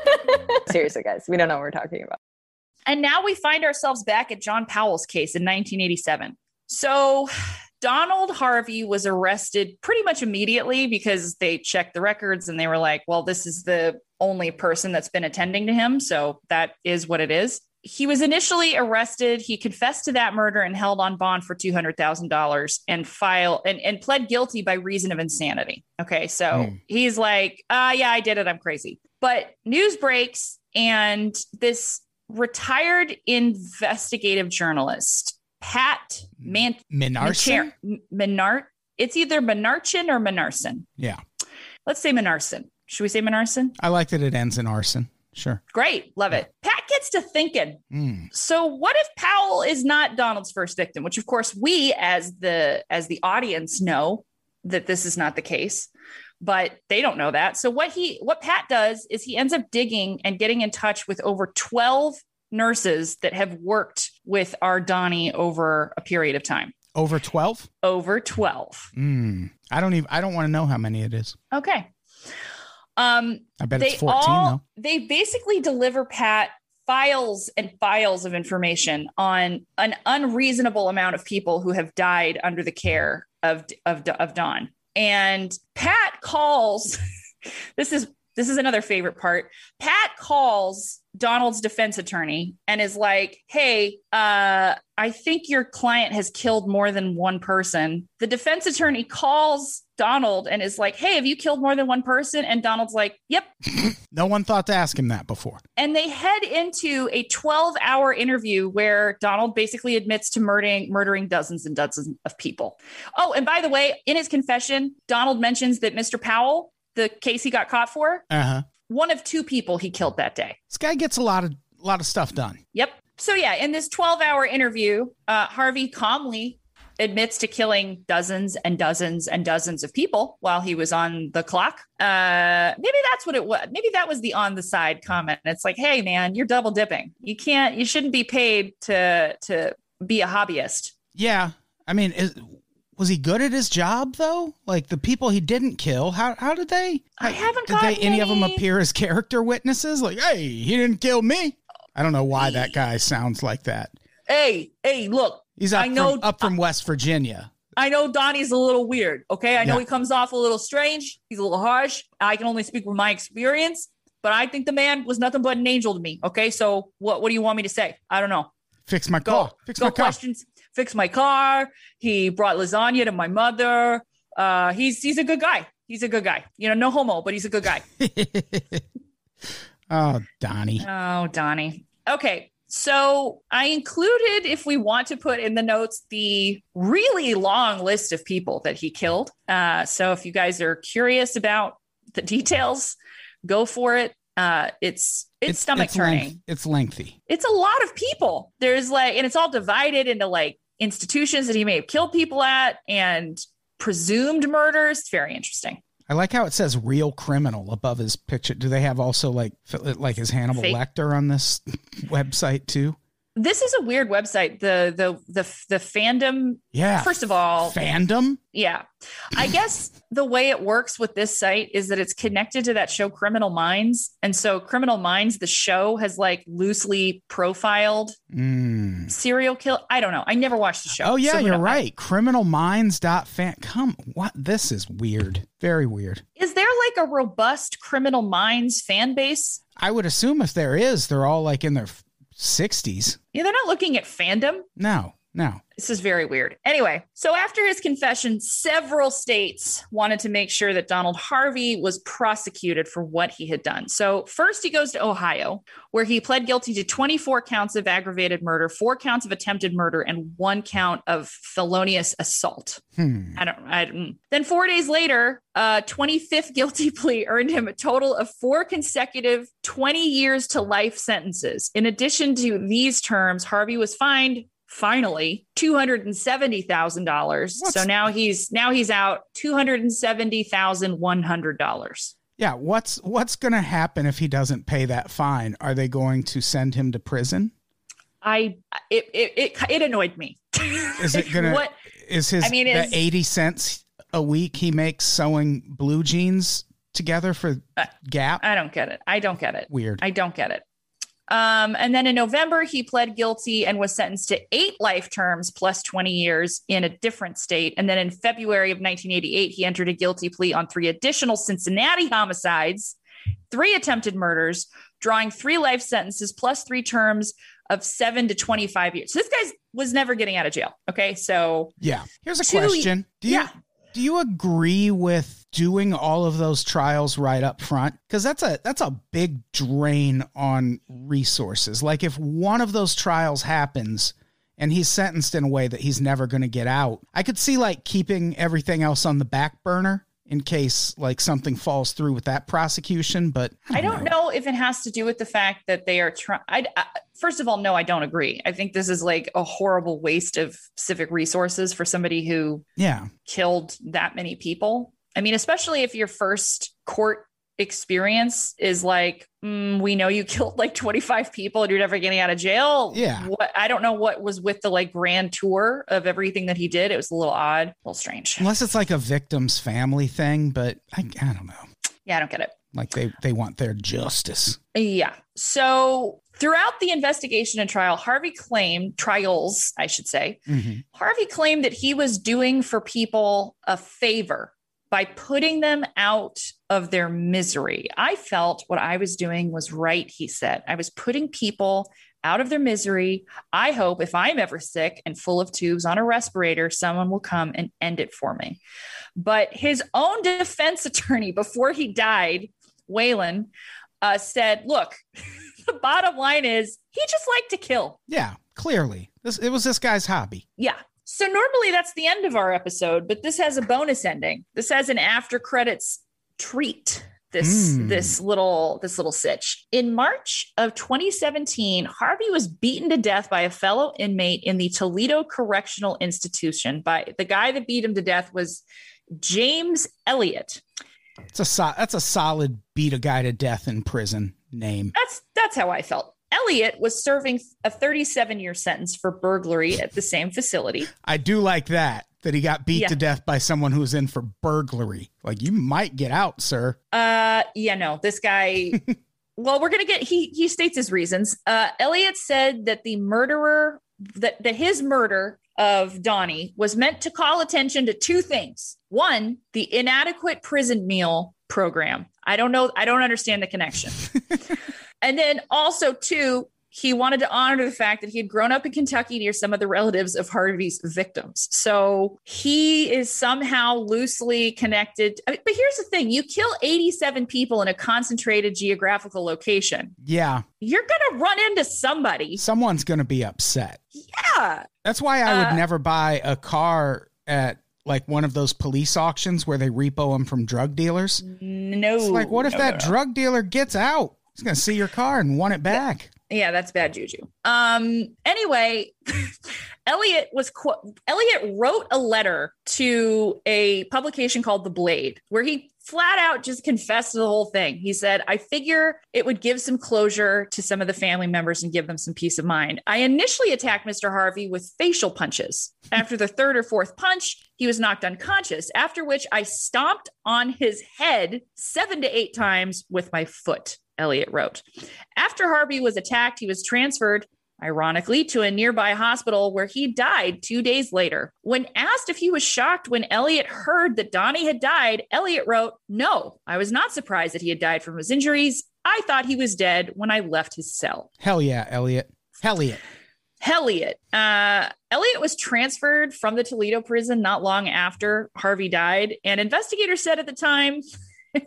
Seriously, guys, we don't know what we're talking about. And now we find ourselves back at John Powell's case in 1987. So Donald Harvey was arrested pretty much immediately because they checked the records and they were like, well, this is the only person that's been attending to him. So that is what it is. He was initially arrested. He confessed to that murder and held on bond for $200,000 and file and, and pled guilty by reason of insanity. Okay. So Hmm. he's like, ah, yeah, I did it. I'm crazy. But news breaks and this retired investigative journalist, Pat Man- Minarson? Menard. It's either Menarchin or Menarson. Yeah. Let's say Menarson. Should we say Menarson? I like that it ends in arson. Sure. Great. Love it. Pat gets to thinking. Mm. So what if Powell is not Donald's first victim, which of course we as the as the audience know that this is not the case, but they don't know that. So what he what Pat does is he ends up digging and getting in touch with over 12 nurses that have worked with our Donnie over a period of time. Over 12? over 12. Mm. I don't even I don't want to know how many it is. Okay. Um, I bet they it's 14 all though. they basically deliver Pat files and files of information on an unreasonable amount of people who have died under the care of of of Don. And Pat calls this is this is another favorite part. Pat calls Donald's defense attorney and is like, "Hey, uh, I think your client has killed more than one person." The defense attorney calls Donald and is like, "Hey, have you killed more than one person?" And Donald's like, "Yep." No one thought to ask him that before. And they head into a 12-hour interview where Donald basically admits to murdering murdering dozens and dozens of people. Oh, and by the way, in his confession, Donald mentions that Mr. Powell, the case he got caught for, Uh-huh. one of two people he killed that day. This guy gets a lot of a lot of stuff done. Yep. So yeah, in this 12-hour interview, uh, Harvey calmly admits to killing dozens and dozens and dozens of people while he was on the clock. Uh, maybe that's what it was. Maybe that was the on the side comment. It's like, hey man, you're double dipping. You can't. You shouldn't be paid to to be a hobbyist. Yeah. I mean, is, was he good at his job though? Like the people he didn't kill, how how did they? I haven't Did they any of them appear as character witnesses? Like, hey, he didn't kill me. I don't know why that guy sounds like that. Hey, hey, look. He's up I know- from up from West Virginia. I know Donnie's a little weird. Okay. I know Yeah. he comes off a little strange. He's a little harsh. I can only speak from my experience, but I think the man was nothing but an angel to me. Okay. So what, what do you want me to say? I don't know. Fix my Go, car. Fix go my car. questions. Fix my car. He brought lasagna to my mother. Uh, he's, he's a good guy. He's a good guy. You know, no homo, but he's a good guy. oh, Donnie. Oh, Donnie. Okay. So I included, if we want to put in the notes, the really long list of people that he killed. Uh, so if you guys are curious about the details, go for it. Uh, it's it's, stomach it's turning. length- it's lengthy. It's a lot of people. There's like, and it's all divided into like institutions that he may have killed people at and presumed murders. It's very interesting. I like how it says "real criminal" above his picture. Do they have also like like his Hannibal Fake. Lecter on this website too? This is a weird website. The the the the fandom. Yeah. First of all, fandom. Yeah. I guess the way it works with this site is that it's connected to that show Criminal Minds. And so Criminal Minds, the show, has like loosely profiled Mm. serial kill. I don't know. I never watched the show. Oh yeah, so you're right. Criminalminds.fan. Come, what? This is weird. Very weird. Is there like a robust Criminal Minds fan base? I would assume if there is, they're all like in their sixties. Yeah, they're not looking at fandom. No, no. This is very weird. Anyway, so after his confession, several states wanted to make sure that Donald Harvey was prosecuted for what he had done. So, first, he goes to Ohio, where he pled guilty to 24 counts of aggravated murder, four counts of attempted murder, and one count of felonious assault. Hmm. I don't, I don't. Then, four days later, a 25th guilty plea earned him a total of four consecutive 20 years to life sentences. In addition to these terms, Harvey was fined finally $270,000. So now he's now he's out $270,100. Yeah. What's what's going to happen if he doesn't pay that fine? Are they going to send him to prison? I it it it, it annoyed me. Is it gonna? What Is his I mean, the is- eighty cents a week he makes sewing blue jeans together for Uh, Gap? I don't get it. I don't get it. Weird. I don't get it. Um, and then in November, he pled guilty and was sentenced to eight life terms plus 20 years in a different state. And then in February of 1988, he entered a guilty plea on three additional Cincinnati homicides, three attempted murders, drawing three life sentences plus three terms of seven to 25 years. So this guy was never getting out of jail. Okay. So yeah. Here's a Two- question. Do you yeah. do you agree with doing all of those trials right up front? Because that's a that's a big drain on resources. Like if one of those trials happens and he's sentenced in a way that he's never going to get out, I could see like keeping everything else on the back burner in case like something falls through with that prosecution. But I don't know if it has to do with the fact that they are trying. I, I first of all, no, I don't agree. I think this is like a horrible waste of civic resources for somebody who Yeah. killed that many people. I mean, especially if your first court experience is like, mm, we know you killed like 25 people and you're never getting out of jail. Yeah. What, I don't know what was with the like grand tour of everything that he did. It was a little odd, a little strange. Unless it's like a victim's family thing, but I, I don't know. Yeah, I don't get it. Like they, they want their justice. Yeah. So throughout the investigation and trial, Harvey claimed, trials, I should say, Mhm. Harvey claimed that he was doing for people a favor by putting them out of their misery. I felt what I was doing was right, he said. I was putting people out of their misery. I hope if I'm ever sick and full of tubes on a respirator, someone will come and end it for me. But his own defense attorney, before he died, Whalen, uh, said, Look, the bottom line is he just liked to kill. Yeah, clearly. This it was this guy's hobby. Yeah. So normally that's the end of our episode, but this has a bonus ending. This has an after credits treat. This Mm. this little this little sitch. In March of 2017, Harvey was beaten to death by a fellow inmate in the Toledo Correctional Institution. By the guy that beat him to death was James Elliott. It's a so, that's a solid beat a guy to death in prison name. That's that's how I felt. Elliott was serving a 37 year sentence for burglary at the same facility. I do like that that he got beat Yeah. to death by someone who was in for burglary. Like you might get out, sir. Uh, yeah, no, this guy. well, we're gonna get. He he states his reasons. Uh, Elliott said that the murderer that that his murder of Donnie was meant to call attention to two things. One, the inadequate prison meal program. I don't know. I don't understand the connection. and then also too, He wanted to honor the fact that he had grown up in Kentucky near some of the relatives of Harvey's victims. So he is somehow loosely connected. I mean, but here's the thing you kill 87 people in a concentrated geographical location, Yeah, you're going to run into somebody. someone's going to be upset. Yeah. That's why I would Uh, never buy a car at like one of those police auctions where they repo them from drug dealers. No. It's like, what if no, that no, drug dealer gets out? He's going to see your car and want it back. Yeah, that's bad juju. Um. Anyway, Elliott was qu- Elliott wrote a letter to a publication called The Blade, where he flat out just confessed the whole thing. He said, "I figure it would give some closure to some of the family members and give them some peace of mind." I initially attacked Mr. Harvey with facial punches. After the third or fourth punch, he was knocked unconscious. After which, I stomped on his head seven to eight times with my foot. Elliott wrote. After Harvey was attacked, he was transferred, ironically, to a nearby hospital where he died two days later. When asked if he was shocked when Elliott heard that Donnie had died, Elliott wrote, No, I was not surprised that he had died from his injuries. I thought he was dead when I left his cell. Hell yeah, Elliott. Elliott. Elliott. Uh, Elliott was transferred from the Toledo prison not long after Harvey died. And investigators said at the time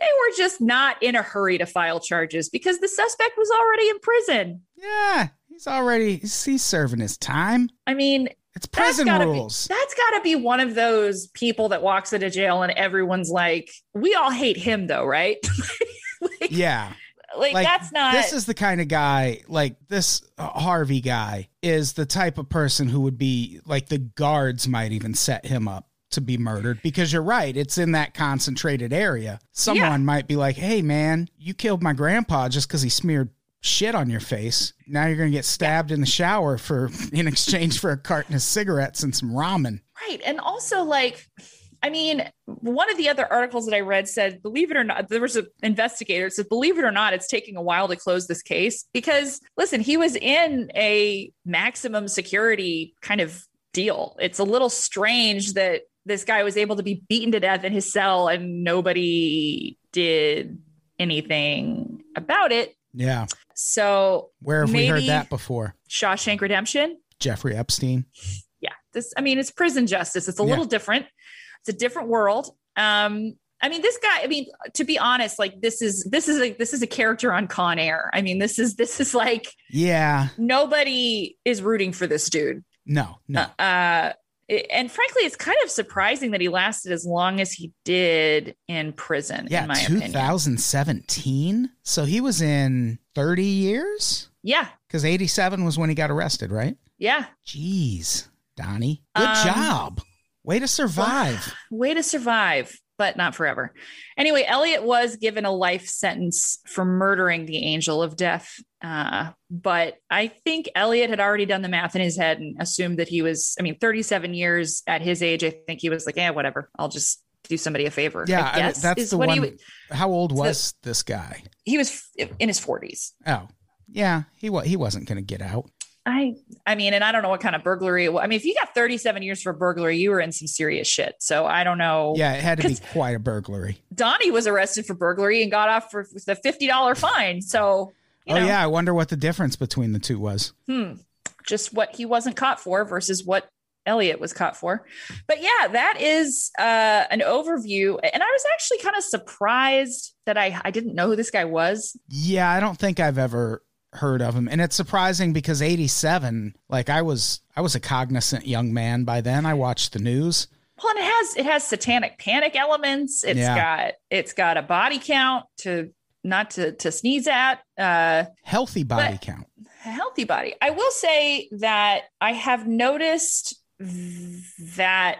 they were just not in a hurry to file charges because the suspect was already in prison. Yeah, he's already he's, serving his time. I mean, It's that's prison gotta rules. Be, that's got to be one of those people that walks into jail and everyone's like, we all hate him though, right? like, yeah. like, that's not. This is the kind of guy, like this Harvey guy, is the type of person who would be like the guards might even set him up to be murdered because you're right. It's in that concentrated area. Someone Yeah. might be like, hey, man, you killed my grandpa just because he smeared shit on your face. Now you're going to get stabbed in the shower for in exchange for a carton of cigarettes and some ramen. Right. And also, like, I mean, one of the other articles that I read said, believe it or not, there was an investigator that said, believe it or not, it's taking a while to close this case because, listen, he was in a maximum security kind of deal. It's a little strange that this guy was able to be beaten to death in his cell and nobody did anything about it. Yeah. So, Where have we heard that before? Shawshank Redemption, Jeffrey Epstein. yeah this i mean it's prison justice it's a Yeah. little different it's a different world um i mean this guy i mean to be honest like this is this is a this is a character on con air i mean this is this is like Yeah. nobody is rooting for this dude No, no. uh it- and frankly it's kind of surprising that he lasted as long as he did in prison Yeah, in my opinion 2017. So he was in 30 years? yeah Because 87 was when he got arrested, right? yeah Jeez, Donnie. Good Um, job. Way to survive. way to survive but not forever. Anyway, Elliott was given a life sentence for murdering the angel of death. Uh, but I think Elliott had already done the math in his head and assumed that he was, I mean, 37 years at his age. I think he was like, yeah, whatever. I'll just do somebody a favor. Yeah, I I that's is the what one. He, how old the- was this guy? he was in his 40s. Oh, yeah, he wa- he wasn't going to get out. I I mean, and I don't know what kind of burglary. It was. I mean, if you got 37 years for burglary, you were in some serious shit. So I don't know. Yeah, it had to be quite a burglary. Donnie was arrested for burglary and got off for with a $50 fine. So, you oh know, yeah, I wonder what the difference between the two was. hmm, just what he wasn't caught for versus what Elliott was caught for. But yeah, that is uh, an overview. And I was actually kind of surprised that I I didn't know who this guy was. Yeah, I don't think I've ever heard of him, and it's surprising because '87, like I was, I was a cognizant young man by then. I watched the news. Well, and it has it has satanic panic elements. It's Yeah. got it's got a body count to not to to sneeze at. Uh, Healthy body count. healthy body. I will say that I have noticed that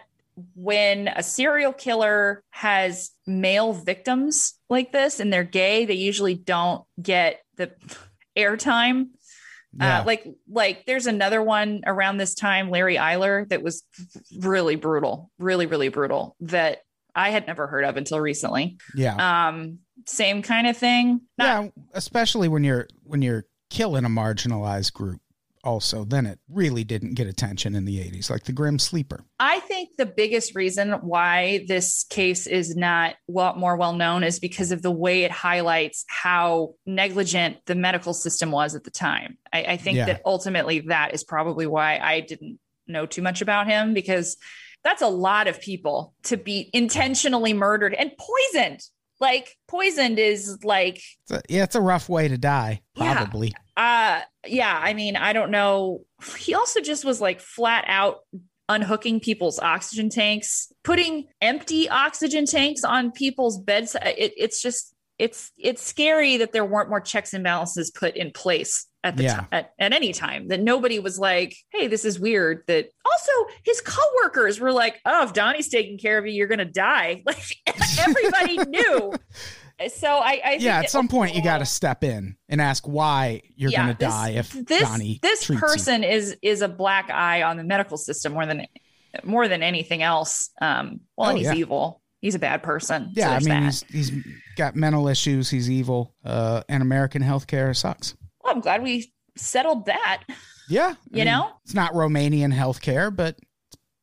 when a serial killer has male victims like this and they're gay, they usually don't get the airtime. Yeah. Uh, like like there's another one around this time, Larry Eyler, that was really brutal, really really brutal that I had never heard of until recently. yeah. Um, same kind of thing. Not yeah, especially when you're when you're killing a marginalized group. Also, then it really didn't get attention in the '80s, like the Grim Sleeper. I think the biggest reason why this case is not well, more well known is because of the way it highlights how negligent the medical system was at the time. I, I think Yeah. that ultimately that is probably why I didn't know too much about him because that's a lot of people to be intentionally murdered and poisoned. Like poisoned is like It's a, yeah, it's a rough way to die, Yeah. probably. uh yeah i mean i don't know he also just was like flat out unhooking people's oxygen tanks putting empty oxygen tanks on people's beds it, it's just it's it's scary that there weren't more checks and balances put in place at the Yeah. time at, at any time that nobody was like hey this is weird that also his coworkers were like oh if donnie's taking care of you you're gonna die like everybody knew so i, I think Yeah, at some point you got to step in and ask why you're Yeah, going to die if this Johnny this treats you. person is is a black eye on the medical system more than more than anything else. Um, well, Oh, and he's yeah. evil. He's a bad person. So Yeah, I mean that. he's he's got mental issues. He's evil. Uh, and American healthcare sucks. well, I'm glad we settled that. Yeah, You mean, know? it's not Romanian healthcare, but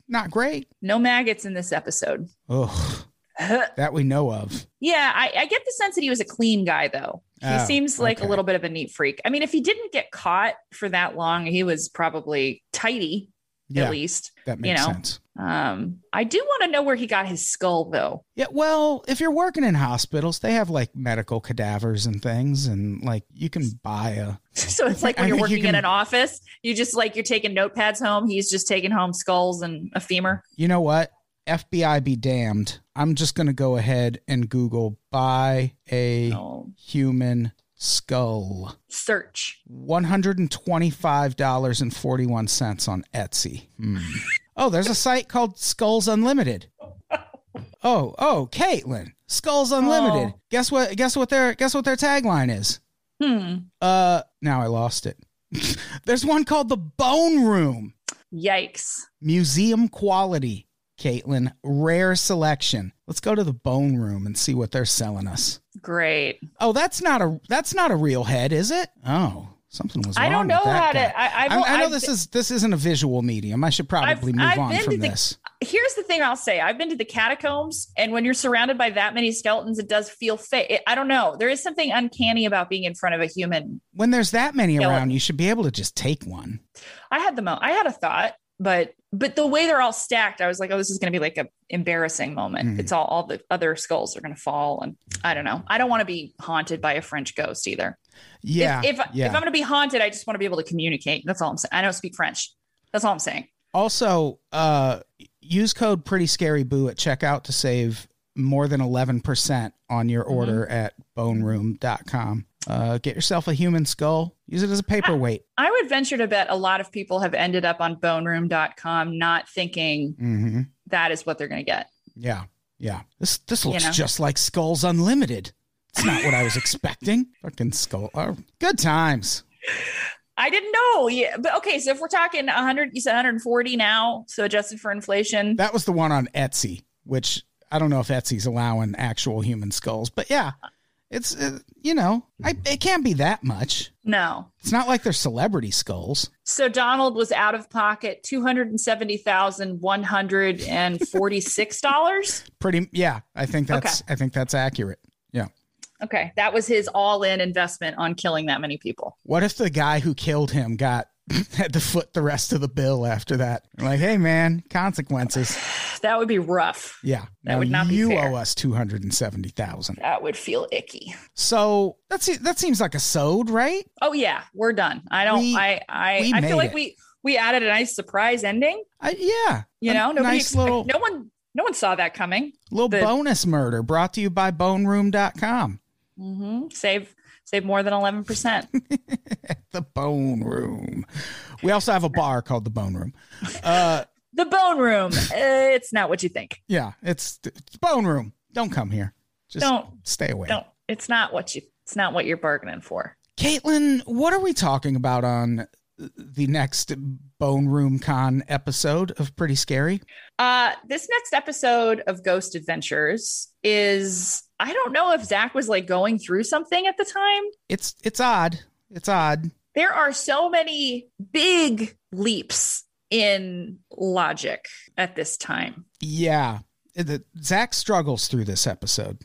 not great. No maggots in this episode. Ugh, that we know of. Yeah, I, I get the sense that he was a clean guy, though. He Oh, seems like okay. a little bit of a neat freak. I mean, if he didn't get caught for that long, he was probably tidy Yeah, at least. that makes know. sense. Um, I do want to know where he got his skull, though. Yeah, well, if you're working in hospitals, they have like medical cadavers and things, and like you can buy a. So it's like I when you're think you working in an office, you just like you're taking notepads home. He's just taking home skulls and a femur. You know what? FBI be damned. I'm just gonna go ahead and Google buy a Oh, human skull. search. One hundred and twenty-five dollars and forty-one cents on Etsy. Hmm. Oh, there's a site called Skulls Unlimited. Oh, oh, Caitlin, Skulls Unlimited. Oh. Guess what? Guess what their guess what their tagline is? Hmm. Uh, now I lost it. there's one called the Bone Room. Yikes. Museum quality. Caitlin, rare selection. Let's go to the Bone Room and see what they're selling us. Great. Oh, that's not a that's not a real head, is it? Oh, something was. I don't know with that how guy. to. I, I've, I, I know I've this is this isn't a visual medium. I should probably I've- move I've on been to from the- this. Here's the thing I'll say. I've been to the catacombs, and when you're surrounded by that many skeletons, it does feel fake. I don't know. There is something uncanny about being in front of a human. When there's that many Yeah, around, you should be able to just take one. I had the mo. I had a thought, but but the way they're all stacked, I was like, oh, this is going to be like a embarrassing moment. Mhm. It's all all the other skulls are going to fall, and I don't know. I don't want to be haunted by a French ghost either. Yeah, if if, yeah. if I'm going to be haunted, I just want to be able to communicate. That's all I'm saying. I don't speak French. That's all I'm saying. Also, uh, use code Pretty Scary Boo at checkout to save more than eleven percent on your Mm-hmm. order at BoneRoom.com. Uh, get yourself a human skull. Use it as a paperweight. I would venture to bet a lot of people have ended up on boneroom.com not thinking hmm that is what they're going to get. Yeah. Yeah. This this looks know? just like Skulls Unlimited. It's not what I was expecting. Fucking skull. Oh, good times. I didn't know. Yeah, but okay. So if we're talking 100, you said 140 now, so adjusted for inflation. That was the one on Etsy, which I don't know if Etsy's allowing actual human skulls, but yeah, it's uh, you know, I, it can't be that much. no. It's not like they're celebrity skulls. So Donald was out of pocket two hundred and seventy thousand one hundred and forty six dollars. Pretty, yeah. I think that's I think that's accurate. Yeah. okay, that was his all in investment on killing that many people. What if the guy who killed him got had to foot the rest of the bill after that? Like, hey man, consequences. That would be rough. Yeah. That would not be you owe us two hundred and seventy thousand. That would feel icky. So that's that seems like a sewed, right? Oh yeah, we're done. I don't. We- I I I feel like it. we we added a nice surprise ending. I, yeah. You know, nobody nice little no one no one saw that coming. little the- bonus murder brought to you by boneroom.com. Mm-hmm. Save save more than eleven percent. The Bone Room. We also have a bar called the Bone Room. Uh, The bone room. Uh, it's not what you think. yeah, it's, it's Bone Room. Don't come here. Just Don't stay away. don't. It's not what you. It's not what you're bargaining for. Caitlin, what are we talking about on the next Bone Room Con episode of Pretty Scary? Uh, this next episode of Ghost Adventures is. I don't know if Zak was like going through something at the time. It's it's odd. It's odd. There are so many big leaps in logic at this time. Yeah. It- Zak struggles through this episode.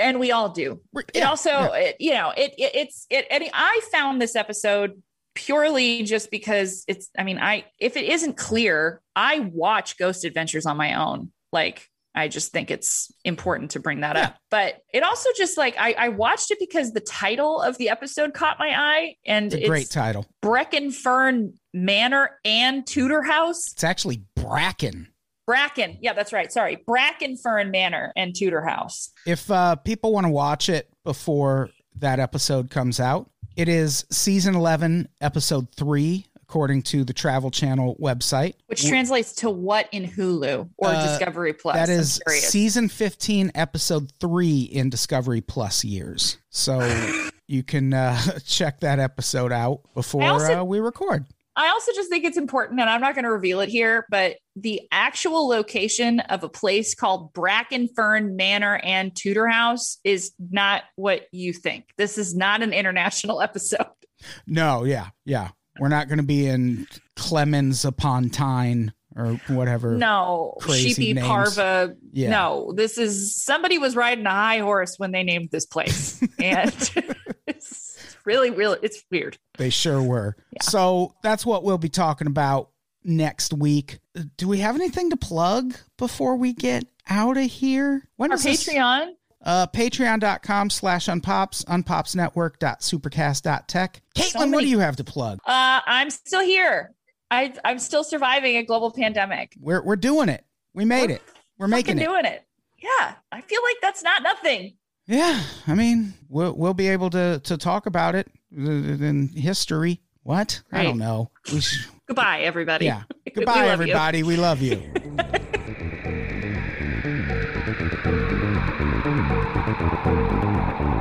and we all do. It also, yeah. it, you know, it, it it's it. And I found this episode purely just because it's. I mean, I if it isn't clear, I watch Ghost Adventures on my own. Like, I just think it's important to bring that Yeah. up. But it also just like I, I watched it because the title of the episode caught my eye, and It's a it's, great title. Breckenfern Manor and Tudor House. It's actually Bracken. Bracken, yeah, that's right. Sorry, Brackenfern Manor and Tudor House. If uh, people want to watch it before that episode comes out, it is season 11, episode 3, according to the Travel Channel website. Which translates to what in Hulu or Uh, Discovery Plus? That is season 15, episode 3 in Discovery Plus years. So you can uh, check that episode out before also- uh, we record. I also just think it's important, and I'm not going to reveal it here, but the actual location of a place called Brackenfern Manor and Tudor House is not what you think. This is not an international episode. No, yeah, yeah. We're not going to be in Clemens upon Tyne or whatever. No, Sheepy names. Parva. Yeah. No, this is somebody was riding a high horse when they named this place, and it's really, really, it's weird. They sure were. Yeah. So that's what we'll be talking about next week. Do we have anything to plug before we get out of here? When Our is this- Patreon. Uh, patreon.com slash unpops, unpopsnetwork.supercast.tech. Caitlin, So what do you have to plug? Uh, I'm still here. I, I'm still surviving a global pandemic. We're, we're doing it. We made it. We're making it. doing it. Yeah, I feel like that's not nothing. Yeah. I mean, we'll, we'll be able to, to talk about it in history. What? I don't know. We should, Goodbye, everybody. yeah. We Goodbye, you. everybody. We love you. You.